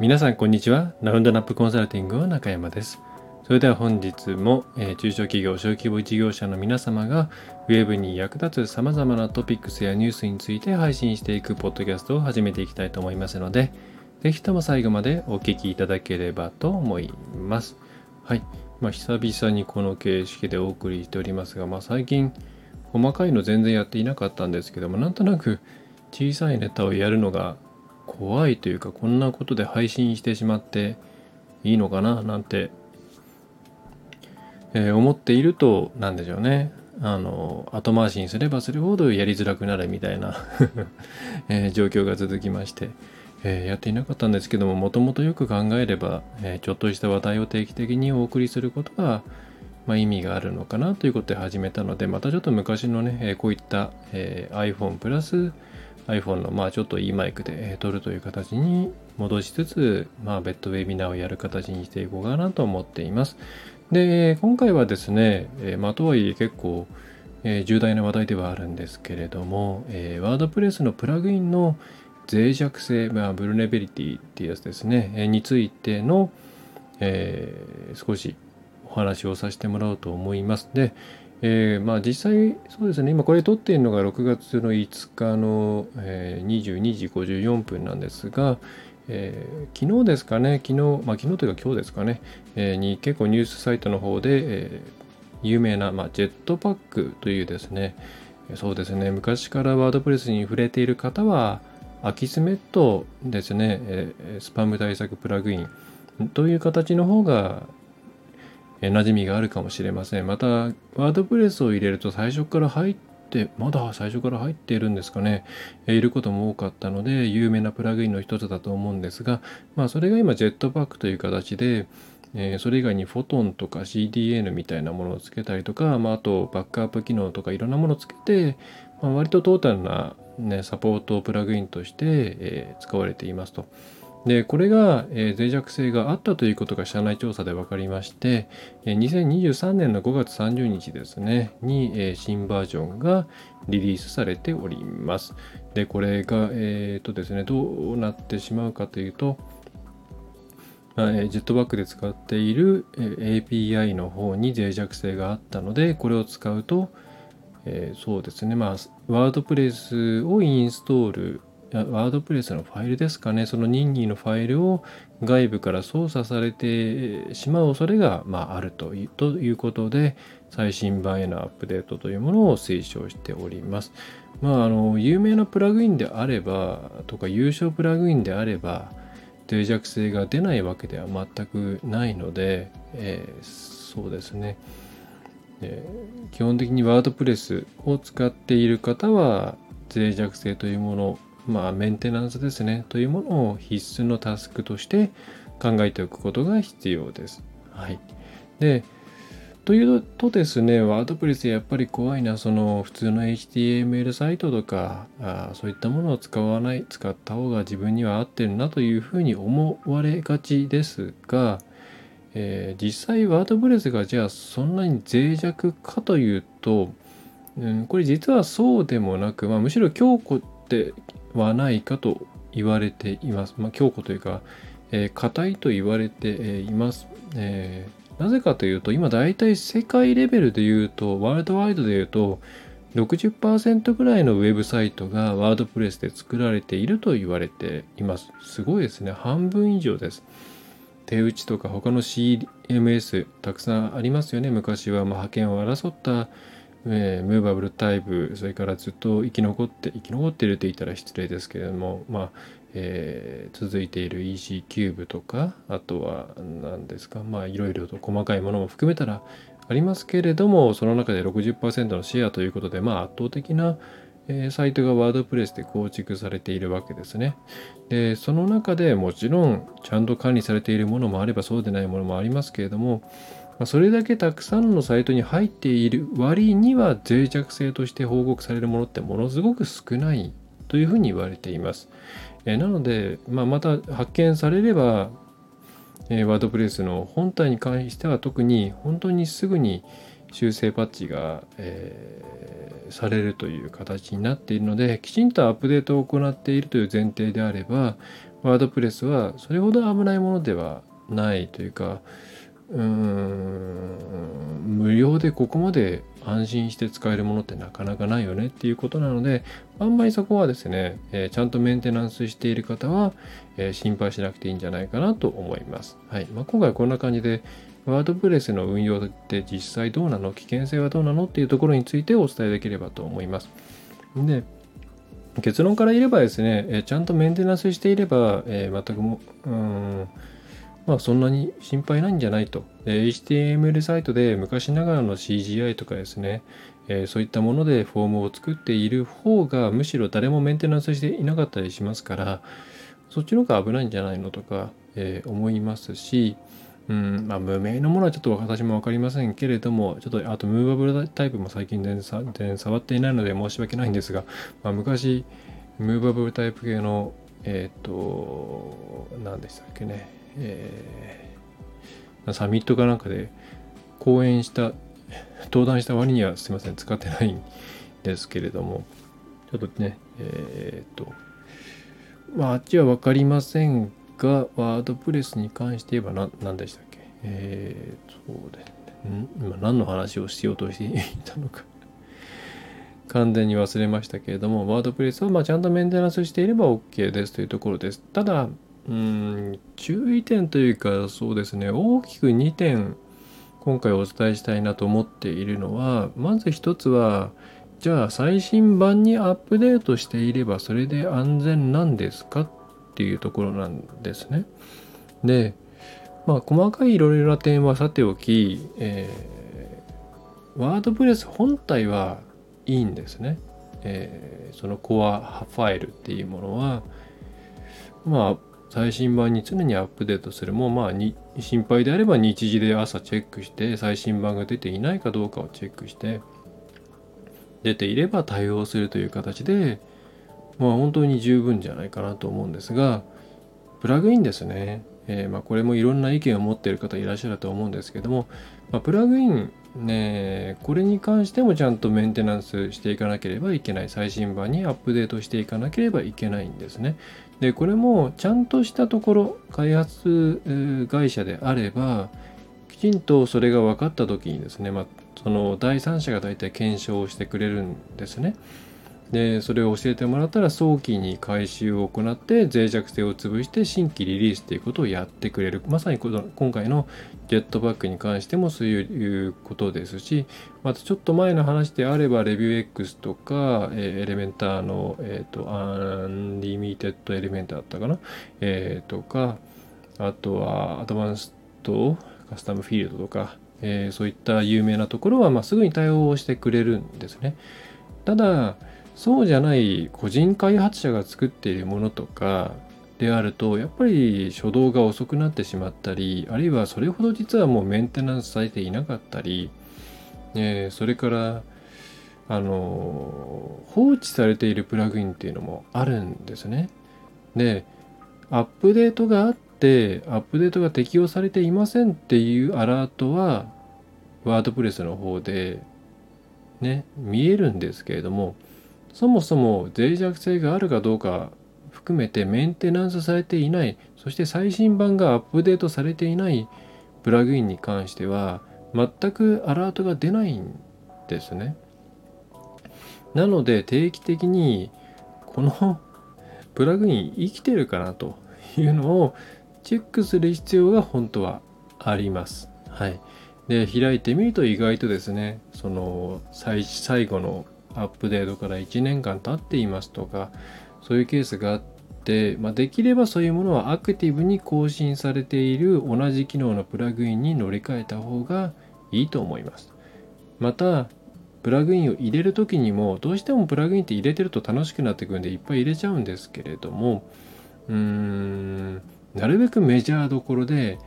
皆さんこんにちは。ラウンドナップコンサルティングの中山です。それでは本日も、えー、中小企業小規模事業者の皆様がウェブに役立つ様々なトピックスやニュースについて配信していくポッドキャストを始めていきたいと思いますのでぜひとも最後までお聞きいただければと思います。はい。まあ、久々にこの形式でお送りしておりますが、まあ、最近細かいの全然やっていなかったんですけどもなんとなく小さいネタをやるのが怖いというかこんなことで配信してしまっていいのかな？なんて、えー、思っていると何でしょうね。あの後回しにすればするほどやりづらくなるみたいな えー、状況が続きまして、えー、やっていなかったんですけどももともとよく考えれば、えちょっとした話題を定期的にお送りすることがまあ、意味があるのかなということで始めたので、またちょっと昔のね、えこういった、え iPhone プラス iPhone のまあちょっといいマイクで撮るという形に戻しつつ、まあ、別途ウェビナーをやる形にしていこうかなと思っています。で、今回はですね、えまあ、とはいえ結構、え重大な話題ではあるんですけれども、えー、ワードプレスのプラグインの脆弱性、まあ、ブルネビリティっていうやつですね、えについての、えー、少しお話をさせてもらおうと思います。で、えー、まあ実際そうですね。今これ撮っているのが6月の5日の、えー、22時54分なんですが、えー、昨日ですかね。昨日まあ昨日というか今日ですかね、えー、に結構ニュースサイトの方で、えー、有名な、まあ、ジェットパックというですね。そうですね。昔からワードプレスに触れている方はアキスメットですね、えー、スパム対策プラグインという形の方が馴染みがあるかもしれません。また、ワードプレスを入れると最初から入って、まだ最初から入っているんですかね、いることも多かったので、有名なプラグインの一つだと思うんですが、まあ、それが今、ジェットパックという形で、え、それ以外にフォトンとか CDN みたいなものをつけたりとか、まあ、あとバックアップ機能とかいろんなものをつけて、まあ、割とトータルな、ね、サポートプラグインとして、え、使われていますと。でこれが、えー、脆弱性があったということが社内調査で分かりまして、えー、2023年の5月30日ですねに、えー、新バージョンがリリースされております。でこれが、えーとですね、どうなってしまうかというと、ジェットバックで使っている API の方に脆弱性があったのでこれを使うと、えー、そうですねまあワードプレスをインストールワードプレスのファイルですかね、その任意のファイルを外部から操作されてしまう恐れが、まあ、あるというということで、最新版へのアップデートというものを推奨しております。まあ、あの有名なプラグインであれば、とか優勝プラグインであれば、脆弱性が出ないわけでは全くないので、えー、そうですね。えー、基本的にワードプレスを使っている方は脆弱性というものまあ、メンテナンスですね、というものを必須のタスクとして考えておくことが必要です。はい。で、というとですね、ワードプレスやっぱり怖いな、その普通の HTML サイトとかあ、そういったものを使わない、使った方が自分には合ってるなというふうに思われがちですが、えー、実際ワードプレスがじゃあそんなに脆弱かというと、うん、これ実はそうでもなく、まあ、むしろ強固ってはないかと言われています。まあ、強固というか、えー、いと言われています。えー、なぜかというと、今大体世界レベルで言うと、ワールドワイドで言うと、60%ぐらいのウェブサイトがワードプレスで作られていると言われています。すごいですね。半分以上です。手打ちとか他の CMS たくさんありますよね。昔はま派遣を争ったえー、ムーバブルタイプそれからずっと生き残って生き残っていると言ったら失礼ですけれどもまあ、えー、続いている EC キューブとかあとは何ですかまあいろいろと細かいものも含めたらありますけれどもその中で60%のシェアということでまあ圧倒的なえサイトがワードプレスで構築されているわけですね。で、その中でもちろんちゃんと管理されているものもあればそうでないものもありますけれども、まそれだけたくさんのサイトに入っている割には脆弱性として報告されるものってものすごく少ないというふうに言われています。えなので、まあ、また発見されれば、えワードプレスの本体に関しては特に本当にすぐに修正パッチが、えー、されるという形になっているのできちんとアップデートを行っているという前提であればワードプレスはそれほど危ないものではないというかうーん無料でここまで安心して使えるものってなかなかないよねっていうことなのであんまりそこはですね、えー、ちゃんとメンテナンスしている方は、えー、心配しなくていいんじゃないかなと思います。はいまあ、今回はこんな感じでワードプレスの運用って実際どうなの？危険性はどうなの？っていうところについてお伝えできればと思います。で結論から言えばですね、えー、ちゃんとメンテナンスしていれば、え全くもうんまあそんなに心配ないんじゃないと。HTML サイトで昔ながらの CGI とかですね、えー、そういったものでフォームを作っている方がむしろ誰もメンテナンスしていなかったりしますからそっちの方が危ないんじゃないのとか、えー、思いますし、うんまあ、無名のものはちょっと私も分かりませんけれどもちょっとあとムーバブルタイプも最近全然触っていないので申し訳ないんですが、まあ、昔ムーバブルタイプ系のえっ、ー、と何でしたっけねえー、サミットかなんかで講演した 登壇した割にはすいません使ってないんですけれども。ちょっとねえー、っとまああっちは分かりませんがワードプレスに関して言えば何何でしたっけ？えー、そうですね。今何の話をしようとしていたのか。完全に忘れましたけれどもワードプレスはまちゃんとメンテナンスしていれば OK ですというところです。ただうん注意点というかそうですね大きく2点今回お伝えしたいなと思っているのはまず一つはじゃあ最新版にアップデートしていればそれで安全なんですかっていうところなんですね。でまあ細かいいろいろな点はさておき、えー、ワードプレス本体はいいんですね。えー、そのコアファイルっていうものはまあ最新版に常にアップデートするもまあに心配であれば日時で朝チェックして最新版が出ていないかどうかをチェックして出ていれば対応するという形でまあ本当に十分じゃないかなと思うんですがプラグインですね、えー、まあこれもいろんな意見を持っている方いらっしゃると思うんですけども、まあ、プラグインねこれに関してもちゃんとメンテナンスしていかなければいけない。最新版にアップデートしていかなければいけないんですね。でこれもちゃんとしたところ開発会社であればきちんとそれが分かった時にですね、まあ、その第三者が大体検証をしてくれるんですね。でそれを教えてもらったら早期に回収を行って脆弱性を潰して新規リリースということをやってくれるまさに今回のジェットバックに関してもそういうことですしまたちょっと前の話であればレビュー X とか、えエレメンターの、えーと、アンリミテッドエレメンターだったかな、えー、とかあとはアドバンストカスタムフィールドとか、えー、そういった有名なところは、まあ、すぐに対応してくれるんですね。ただそうじゃない個人開発者が作っているものとかであるとやっぱり初動が遅くなってしまったりあるいはそれほど実はもうメンテナンスされていなかったり、えー、それからあの放置されているプラグインっていうのもあるんですね。でアップデートがあってアップデートが適用されていませんっていうアラートはワードプレスの方でね見えるんですけれどもそもそも脆弱性があるかどうか含めてメンテナンスされていないそして最新版がアップデートされていないプラグインに関しては全くアラートが出ないんですね。なので定期的にこのプラグイン生きてるかなというのをチェックする必要が本当はあります。はい。で、開いてみると意外とですね、その最後のアップデートから1年間経っていますとかそういうケースがあって、まあ、できればそういうものはアクティブに更新されている同じ機能のプラグインに乗り換えた方がいいと思います。またプラグインを入れる時にもどうしてもプラグインって入れてると楽しくなってくるんでいっぱい入れちゃうんですけれどもうんなるべくメジャーどころで、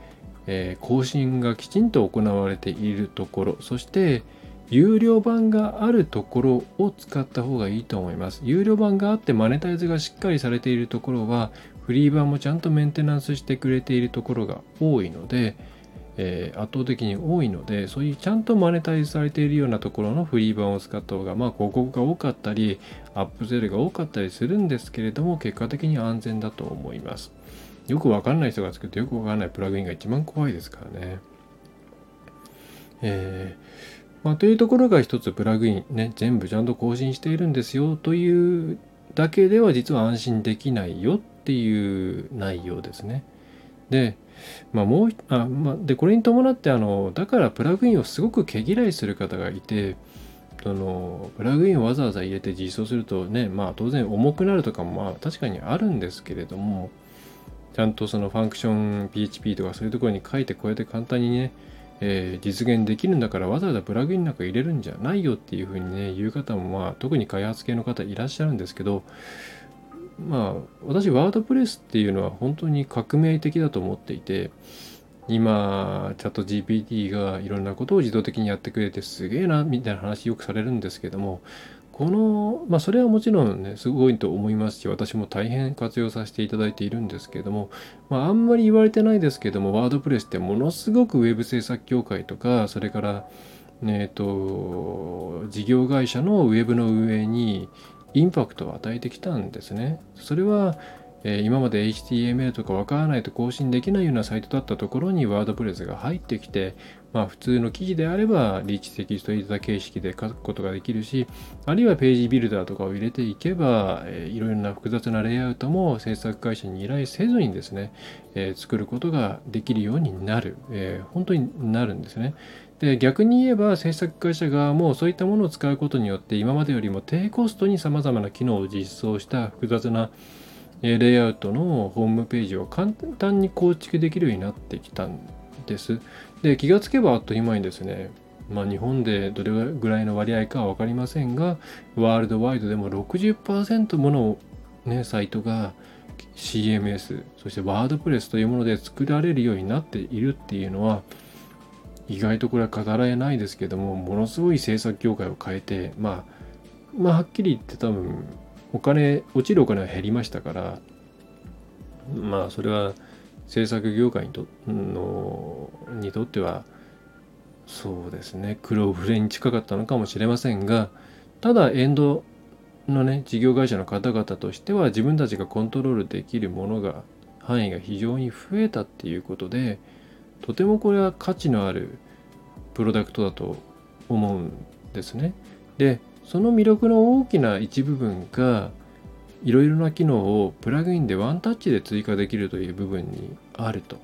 えー、更新がきちんと行われているところそして有料版があるところを使った方がいいと思います。有料版があってマネタイズがしっかりされているところはフリー版もちゃんとメンテナンスしてくれているところが多いので、えー、圧倒的に多いのでそういうちゃんとマネタイズされているようなところのフリー版を使った方がまあ広告が多かったりアップセルが多かったりするんですけれども結果的に安全だと思いますよくわかんない人が作ってよくわかんないプラグインが一番怖いですからねえー、まあ、というところが一つプラグインね全部ちゃんと更新しているんですよというだけでは実は安心できないよっていう内容ですね。でまあ、もうあ、まあ、でこれに伴ってあのだからプラグインをすごく毛嫌いする方がいてそのプラグインをわざわざ入れて実装するとねまあ当然重くなるとかもまあ確かにあるんですけれどもちゃんとそのファンクション PHP とかそういうところに書いてこうやって簡単にね、えー、実現できるんだからわざわざプラグインなんか入れるんじゃないよっていうふうにね言う方もまあ特に開発系の方いらっしゃるんですけどまあ私ワードプレスっていうのは本当に革命的だと思っていて今チャット GPT がいろんなことを自動的にやってくれてすげえなみたいな話よくされるんですけどもこのまあそれはもちろんねすごいと思いますし私も大変活用させていただいているんですけれども、まあ、あんまり言われてないですけどもワードプレスってものすごくウェブ制作協会とかそれからえっ、と事業会社のウェブの運営にインパクトを与えてきたんですね。それは、えー、今まで HTML とかわからないと更新できないようなサイトだったところにワードプレスが入ってきて、まあ、普通の記事であればリーチテキストエディター形式で書くことができるしあるいはページビルダーとかを入れていけば、えー、いろいろな複雑なレイアウトも制作会社に依頼せずにですね、えー、作ることができるようになる、えー、本当になるんですね。で逆に言えば制作会社側もそういったものを使うことによって今までよりも低コストにさまざまな機能を実装した複雑なレイアウトのホームページを簡単に構築できるようになってきたんです。で気がつけばあっという間にですねまあ、日本でどれぐらいの割合かは分かりませんがワールドワイドでも60%もの、ね、サイトが CMS そしてワードプレスというもので作られるようになっているっていうのは意外とこれは語られないですけどもものすごい制作業界を変えて、まあ、まあはっきり言って多分お金落ちるお金は減りましたからまあそれは制作業界にとのにとってはそうですね黒船に近かったのかもしれませんがただエンドのね事業会社の方々としては自分たちがコントロールできるものが範囲が非常に増えたっていうことでとてもこれは価値のあるプロダクトだと思うんですね。でその魅力の大きな一部分がいろいろな機能をプラグインでワンタッチで追加できるという部分にあると。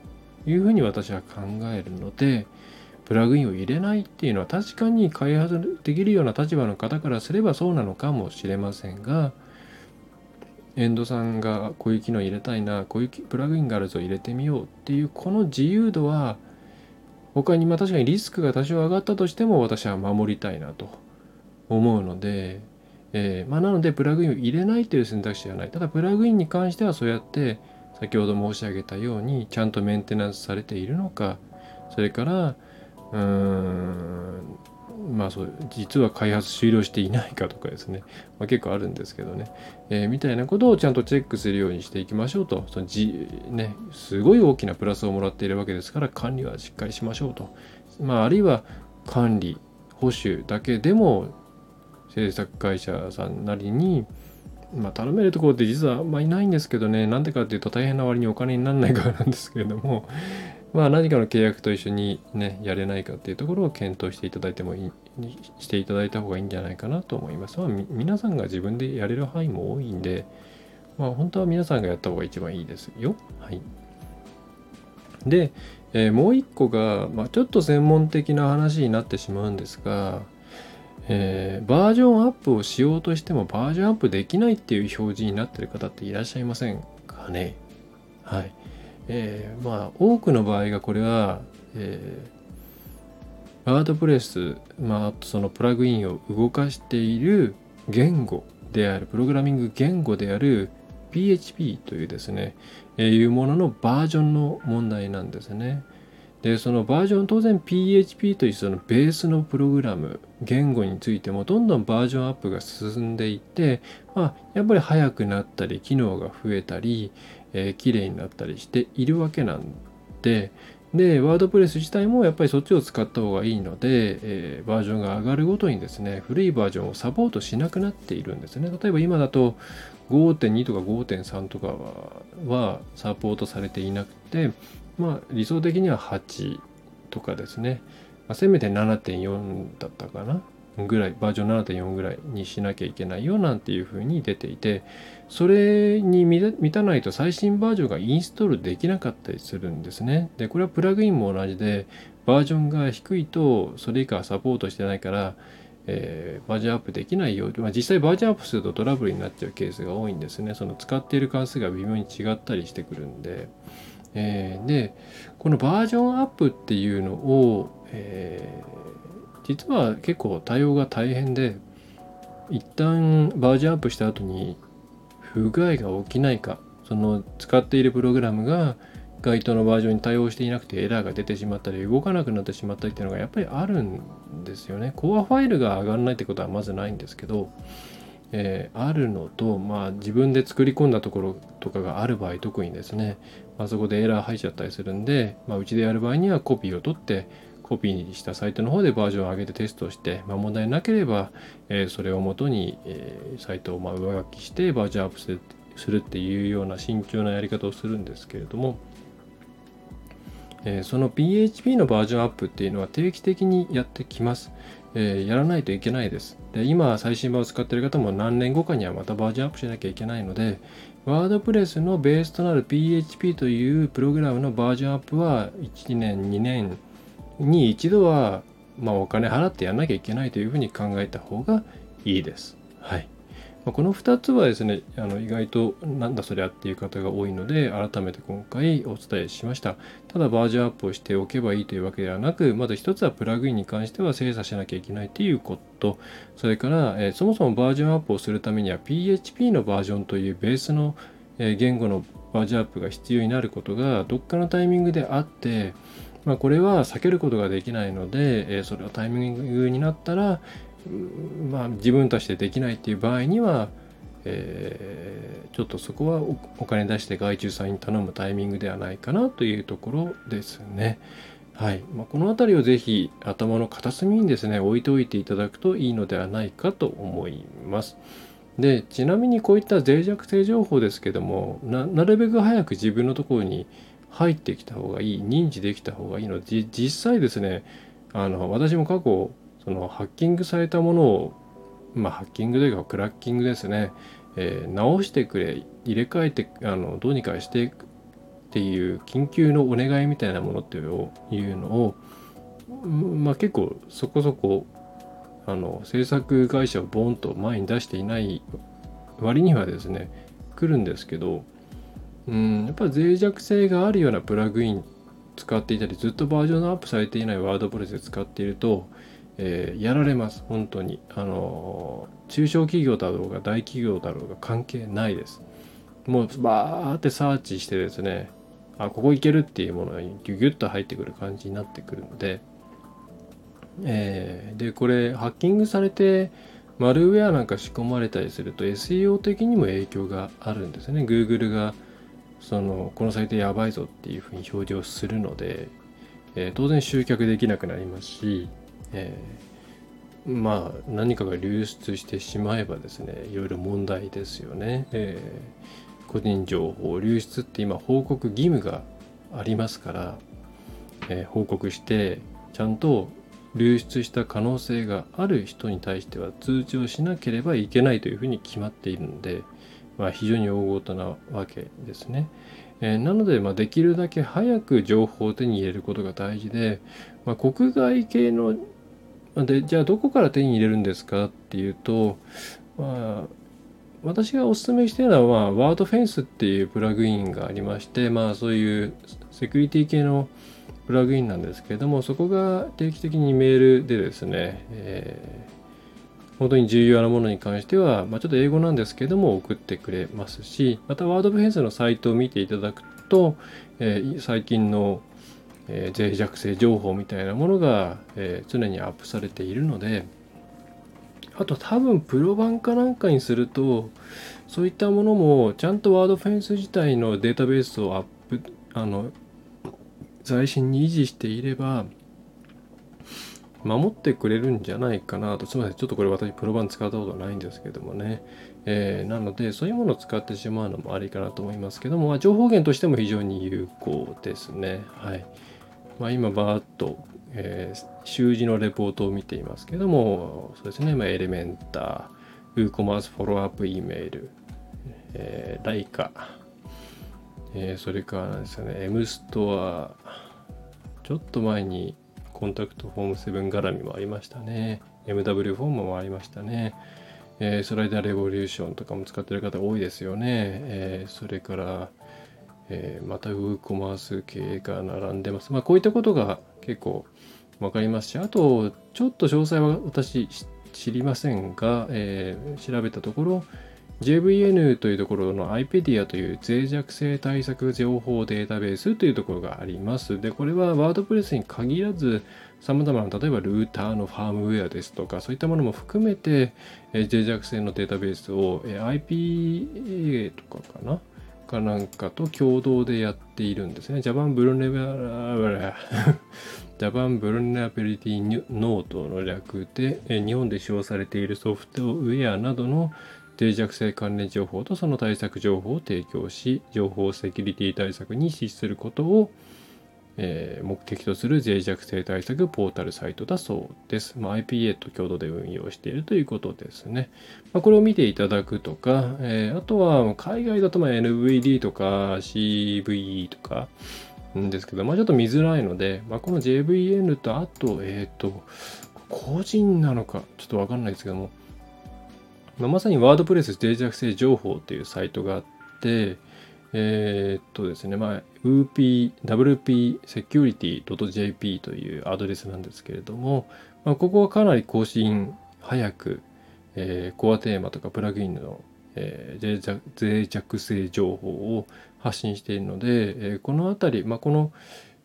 いうふうに私は考えるのでプラグインを入れないっていうのは確かに開発できるような立場の方からすればそうなのかもしれませんがエンドさんがこういう機能入れたいなこういうプラグインがあるぞ入れてみようっていうこの自由度は他にま確かにリスクが多少上がったとしても私は守りたいなと。思うので、えー、まあ、なのでプラグインを入れないという選択肢はない。ただプラグインに関してはそうやって先ほど申し上げたようにちゃんとメンテナンスされているのかそれからうーんまあそう実は開発終了していないかとかですね、まあ、結構あるんですけどね、えー、みたいなことをちゃんとチェックするようにしていきましょうと。そのじ、ね、すごい大きなプラスをもらっているわけですから管理はしっかりしましょうと、まあ、あるいは管理保守だけでも制作会社さんなりにまあ、頼めるところって実はあんまりないんですけどね、なんでかっていうと大変な割にお金にならないからなんですけれども、まあ何かの契約と一緒にね、やれないかっていうところを検討していただいてもいい、していただいた方がいいんじゃないかなと思います。まあ皆さんが自分でやれる範囲も多いんで、まあ本当は皆さんがやった方が一番いいですよ。はい。で、えー、もう一個が、まあ、ちょっと専門的な話になってしまうんですが、えー、バージョンアップをしようとしてもバージョンアップできないっていう表示になってる方っていらっしゃいませんかね？はい。えー、まあ多くの場合がこれは、えー、ワードプレス、まあ、そのプラグインを動かしている言語であるプログラミング言語である PHP というですね、えー、いうもののバージョンの問題なんですね。でそのバージョン当然 PHP というそのベースのプログラム言語についてもどんどんバージョンアップが進んでいって、まあ、やっぱり速くなったり機能が増えたり、えー、綺麗になったりしているわけなんでで、ワードプレス自体もやっぱりそっちを使った方がいいので、えー、バージョンが上がるごとにですね、古いバージョンをサポートしなくなっているんですね。例えば今だと5.2とか5.3とかはサポートされていなくて、まあ理想的には8とかですね、まあ、せめて7.4だったかなぐらい、バージョン7.4ぐらいにしなきゃいけないよなんていうふうに出ていて、それに満たないと最新バージョンがインストールできなかったりするんですね。で、これはプラグインも同じで、バージョンが低いとそれ以下サポートしてないから、えー、バージョンアップできないよまあ、実際バージョンアップするとトラブルになっちゃうケースが多いんですね。その使っている関数が微妙に違ったりしてくるんで。えー、で、このバージョンアップっていうのを、えー、実は結構対応が大変で、一旦バージョンアップした後に不具合が起きないかその使っているプログラムが該当のバージョンに対応していなくてエラーが出てしまったり動かなくなってしまったりっていうのがやっぱりあるんですよね。コアファイルが上がらないってことはまずないんですけど、えー、あるのと、まあ、自分で作り込んだところとかがある場合特にですね、まあ、そこでエラー入っちゃったりするんで、まあ、うちでやる場合にはコピーを取ってコピーにしたサイトの方でバージョンを上げてテストして、まあ、問題なければ、えー、それをもとに、えー、サイトをま上書きしてバージョンアップするっていうような慎重なやり方をするんですけれども、え、その PHP のバージョンアップっていうのは定期的にやってきます。えー、やらないといけないです。で今、最新版を使っている方も何年後かにはまたバージョンアップしなきゃいけないので、ワードプレスのベースとなる PHP というプログラムのバージョンアップは1年、2年に一度は、まあ、お金払ってやらなきゃいけないというふうに考えた方がいいです。はい。まあ、この2つはですねあの意外となんだそりゃっていう方が多いので改めて今回お伝えしました。ただバージョンアップをしておけばいいというわけではなくまず1つはプラグインに関しては精査しなきゃいけないということ。それから、えー、そもそもバージョンアップをするためには PHP のバージョンというベースの、えー、言語のバージョンアップが必要になることがどっかのタイミングであってまあ、これは避けることができないので、えそれはタイミングになったら、まあ、自分たちでできないっていう場合には、えー、ちょっとそこはお金出して外注さんに頼むタイミングではないかなというところですね。はいまあ、この辺りをぜひ頭の片隅にですね置いておいていただくといいのではないかと思います。でちなみにこういった脆弱性情報ですけどもなるべく早く自分のところに入ってきた方がいい認知できた方がいいので実際ですねあの私も過去そのハッキングされたものをまあハッキングというかクラッキングですね、えー、直してくれ入れ替えてあのどうにかしていくっていう緊急のお願いみたいなものっていうのをまあ結構そこそこあの制作会社をボンと前に出していない割にはですね来るんですけどうんやっぱ脆弱性があるようなプラグイン使っていたりずっとバージョンアップされていないワードプレスで使っているとえー、やられます。本当に。あの中小企業だろうが大企業だろうが関係ないです。もうバーってサーチしてですねあここ行けるっていうものがギュギュッと入ってくる感じになってくるので、えー、でこれハッキングされてマルウェアなんか仕込まれたりすると SEO 的にも影響があるんですね。Google がそのこのサイトやばいぞっていうふうに表示をするので、えー、当然集客できなくなりますしえー、まあ何かが流出してしまえばですねいろいろ問題ですよね、えー、個人情報流出って今報告義務がありますから、えー、報告してちゃんと流出した可能性がある人に対しては通知をしなければいけないというふうに決まっているので、まあ、非常に大ごとなわけですね。えー、なので、まあ、できるだけ早く情報を手に入れることが大事で、まあ、国外系のでじゃあどこから手に入れるんですかっていうと、まあ、私がお勧めしているのは、ワードフェンスっていうプラグインがありまして、まあ、そういうセキュリティ系のプラグインなんですけれどもそこが定期的にメールでですね、えー、本当に重要なものに関しては、まあ、ちょっと英語なんですけども送ってくれますしまたワードフェンスのサイトを見ていただくと、えー、最近のえ、脆弱性情報みたいなものが、え、常にアップされているのであと多分プロ版かなんかにするとそういったものもちゃんとワードフェンス自体のデータベースをアップあの在心に維持していれば守ってくれるんじゃないかなと。すみませんちょっとこれ私プロ版使ったことないんですけどもね、えー、なのでそういうものを使ってしまうのもありかなと思いますけども、ま、情報源としても非常に有効ですね。はい。まあ、今バーッと、えー、習字のレポートを見ていますけどもそうですね、まあ、エレメンター WooCommerce フォローアップ E メール、えー、ライカ、えー、それからなんですよね M ストアちょっと前にコンタクトフォーム7絡みもありましたね。MW フォームもありましたね。えー、スライダーレボリューションとかも使ってる方多いですよね。えー、それから、えー、またウーコマース系が並んでます。まあこういったことが結構わかりますし、あとちょっと詳細は私知りませんが、えー、調べたところ、JVN というところの iPedia という脆弱性対策情報データベースというところがあります。で、これはワードプレスに限らず、様々な、例えばルーターのファームウェアですとか、そういったものも含めて、え脆弱性のデータベースを、え IPA とかかな？かなんかと共同でやっているんですね。Japan Vulnerability Note の略で、日本で使用されているソフトウェアなどの脆弱性関連情報とその対策情報を提供し、情報セキュリティ対策に資することを、えー、目的とする脆弱性対策ポータルサイトだそうです。まあ、IPA と共同で運用しているということですね。まあ、これを見ていただくとか、えー、あとは海外だとま NVD とか CVE とか、んですけど、まあ、ちょっと見づらいので、まあ、この JVN と、あと、えっ、ー、と、個人なのか、ちょっとわかんないですけども、まあ、まさにワードプレス脆弱性情報というサイトがあって、えー、っとですね、まあ、wpsecurity.jp というアドレスなんですけれども、まあ、ここはかなり更新早く、えー、コアテーマとかプラグインの、えー、脆弱性情報を発信しているので、えー、このあたり、まあ、この、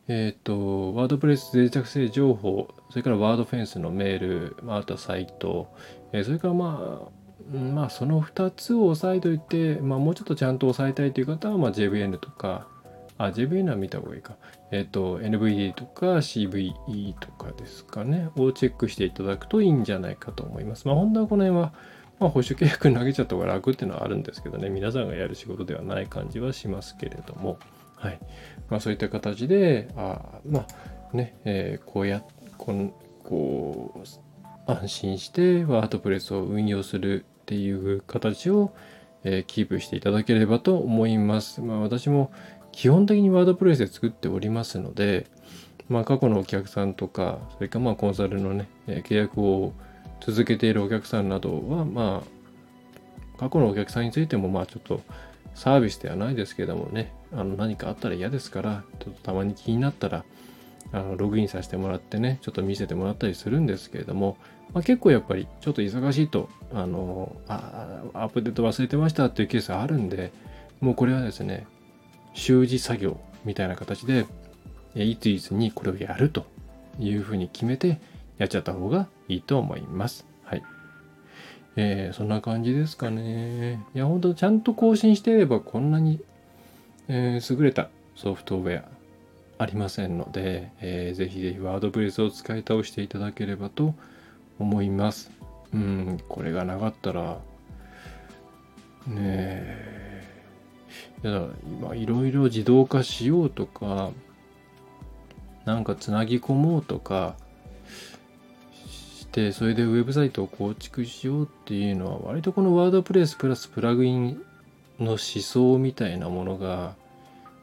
えっ、と、ワードプレス脆弱性情報、それからワードフェンスのメール、まあ、あとはサイト、えそれからまあ、まあその2つを押さえといて、まあ、もうちょっとちゃんと押さえたいという方は、まあ、JVN とか、あ、JVN は見た方がいいか。えっ、ー、と、NVD とか CVE とかですかね、をチェックしていただくといいんじゃないかと思います。まあ本当はこの辺は、まあ、保守契約に投げちゃった方が楽っていうのはあるんですけどね、皆さんがやる仕事ではない感じはしますけれども、はい。まあそういった形で、あまあね、えー、こうや、こんこう、安心してワードプレスを運用するっていう形を、えー、キープしていただければと思います。まあ、私も基本的にワードプレスで作っておりますので、まあ、過去のお客さんとか、それからまあコンサルのね、契約を続けているお客さんなどは、まあ、過去のお客さんについても、まあちょっとサービスではないですけどもね、あの何かあったら嫌ですから、ちょっとたまに気になったら、あのログインさせてもらってね、ちょっと見せてもらったりするんですけれども、まあ、結構やっぱりちょっと忙しいと、あの、あ、アップデート忘れてましたっていうケースがあるんで、もうこれはですね、習字作業みたいな形で、いついつにこれをやるというふうに決めてやっちゃった方がいいと思います。はい。えー、そんな感じですかね。いや、ほんとちゃんと更新していればこんなに、えー、優れたソフトウェアありませんので、えー、ぜひぜひワードプレスを使い倒していただければと思います。うん、これがなかったら、ねえ、いや今いろいろ自動化しようとか、なんかつなぎ込もうとかして、それでウェブサイトを構築しようっていうのは、割とこのワードプレスプラスプラグインの思想みたいなものが、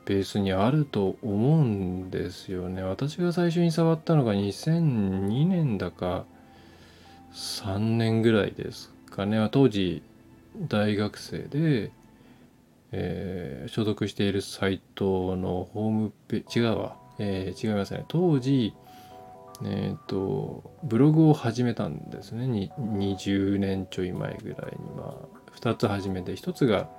ベースにあると思うんですよね。私が最初に触ったのが2002年だか3年ぐらいですかね。当時大学生で、えー、所属しているサイトのホームページ、違うわ、えー、違いますね。当時、えっ、ー、と、ブログを始めたんですね。20年ちょい前ぐらいに、まあ、2つ始めて、1つが、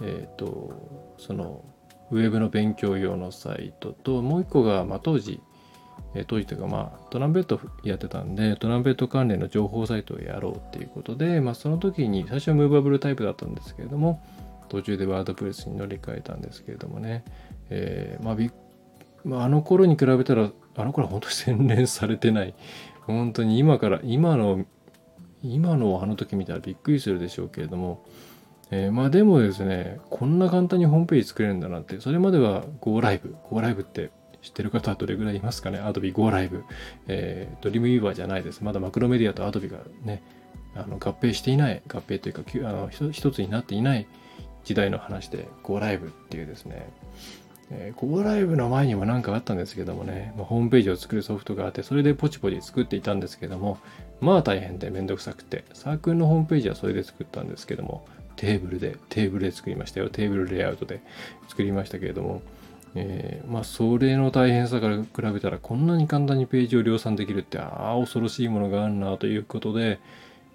えっ、と、その、ウェブの勉強用のサイトと、もう一個が、まあ、当時、え当時というか、まあ、トランペットやってたんで、トランペット関連の情報サイトをやろうっていうことで、まあ、その時に、最初はムーバブルタイプだったんですけれども、途中でワードプレスに乗り換えたんですけれどもね、えー、まあ、びまあ、あの頃に比べたらあの頃は本当に洗練されてない。本当に今から今の今のあの時見たらびっくりするでしょうけれども、えー、まあでもですねこんな簡単にホームページ作れるんだなってそれまでは GoLive GoLive って知ってる方はどれぐらいいますかね？Adobe GoLive、えー、Dreamweaver じゃないです。まだマクロメディアと Adobe がねあの合併していない。合併というかあの一つになっていない。時代の話で GoLive っていうですねえー、Go ライブの前にも何かあったんですけどもね、まあ、ホームページを作るソフトがあって、それでポチポチ作っていたんですけども、まあ大変でめんどくさくて、サークルのホームページはそれで作ったんですけども、テーブルで、テーブルで作りましたよ。テーブルレイアウトで作りましたけれども、えー、まあそれの大変さから比べたらこんなに簡単にページを量産できるってああ恐ろしいものがあるなということで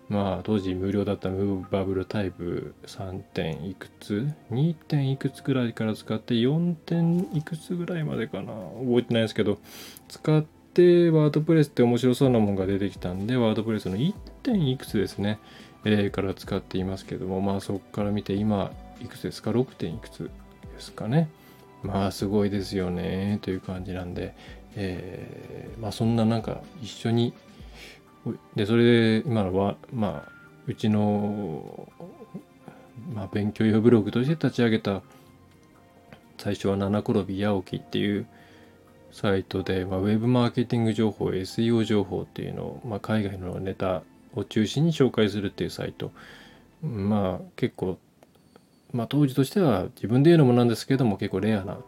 まあ当時無料だったムーバブルタイプ3点いくつ ?2 点いくつくらいから使って4点いくつぐらいまでかな？覚えてないですけど使ってワードプレスって面白そうなものが出てきたんでワードプレスの1点いくつですね、えー、から使っていますけどもまあそこから見て今いくつですか？6点いくつですかね。まあすごいですよねという感じなんで、えー、まあそんななんか一緒にでそれで今のはまあうちの、まあ、勉強用ブログとして立ち上げた最初は七転び八起きっていうサイトで、まあ、ウェブマーケティング情報 SEO 情報っていうのを、まあ、海外のネタを中心に紹介するっていうサイトまあ結構、まあ、当時としては自分で言うのもなんですけども結構レアな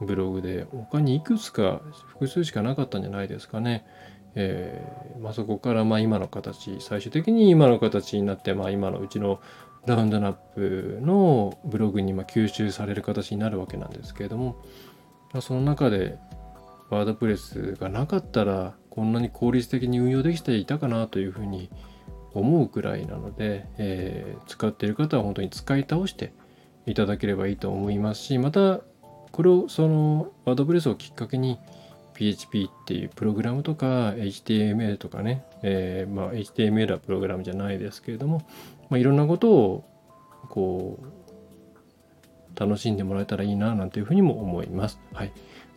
ブログで他にいくつか複数しかなかったんじゃないですかね。えーまあ、そこからま今の形最終的に今の形になって、まあ、今のうちのラウンドナップのブログにま吸収される形になるわけなんですけれども、まあ、その中でワードプレスがなかったらこんなに効率的に運用できていたかなというふうに思うくらいなので、えー、使っている方は本当に使い倒していただければいいと思いますしまたこれをそのワードプレスをきっかけに PHP っていうプログラムとか HTML とかね、えー、まあ、HTML はプログラムじゃないですけれども、まあ、いろんなことをこう楽しんでもらえたらいいななんていうふうにも思います。はい。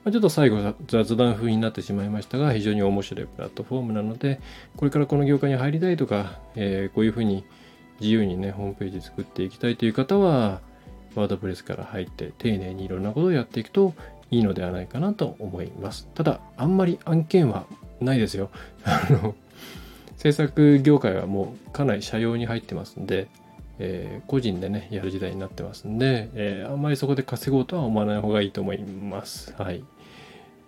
ま、ちょっと最後雑談風になってしまいましたが非常に面白いプラットフォームなのでこれからこの業界に入りたいとか、えー、こういうふうに自由にねホームページ作っていきたいという方はワードプレスから入って丁寧にいろんなことをやっていくといいのではないかなと思います。ただ、あんまり案件はないですよ。あの、制作業界はもうかなり社用に入ってますんで、えー、個人でね、やる時代になってますんで、えー、あんまりそこで稼ごうとは思わない方がいいと思います。はい。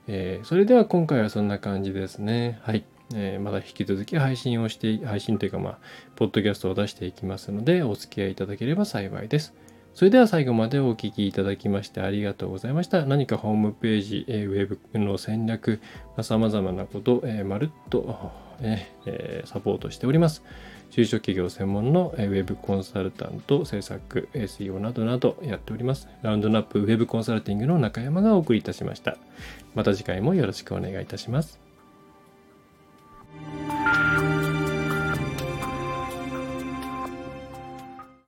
えー、それでは今回はそんな感じですね。はい。え、まだ引き続き配信をして、配信というかまあ、ポッドキャストを出していきますので、お付き合いいただければ幸いです。それでは最後までお聴きいただきましてありがとうございました。何かホームページ、え、ウェブの戦略、さまざ、まなこと、えー、まるっと、えー、サポートしております。中小企業専門のウェブコンサルタント、制作、SEO などなどやっております。ラウンドナップウェブコンサルティングの中山がお送りいたしました。また次回もよろしくお願いいたします。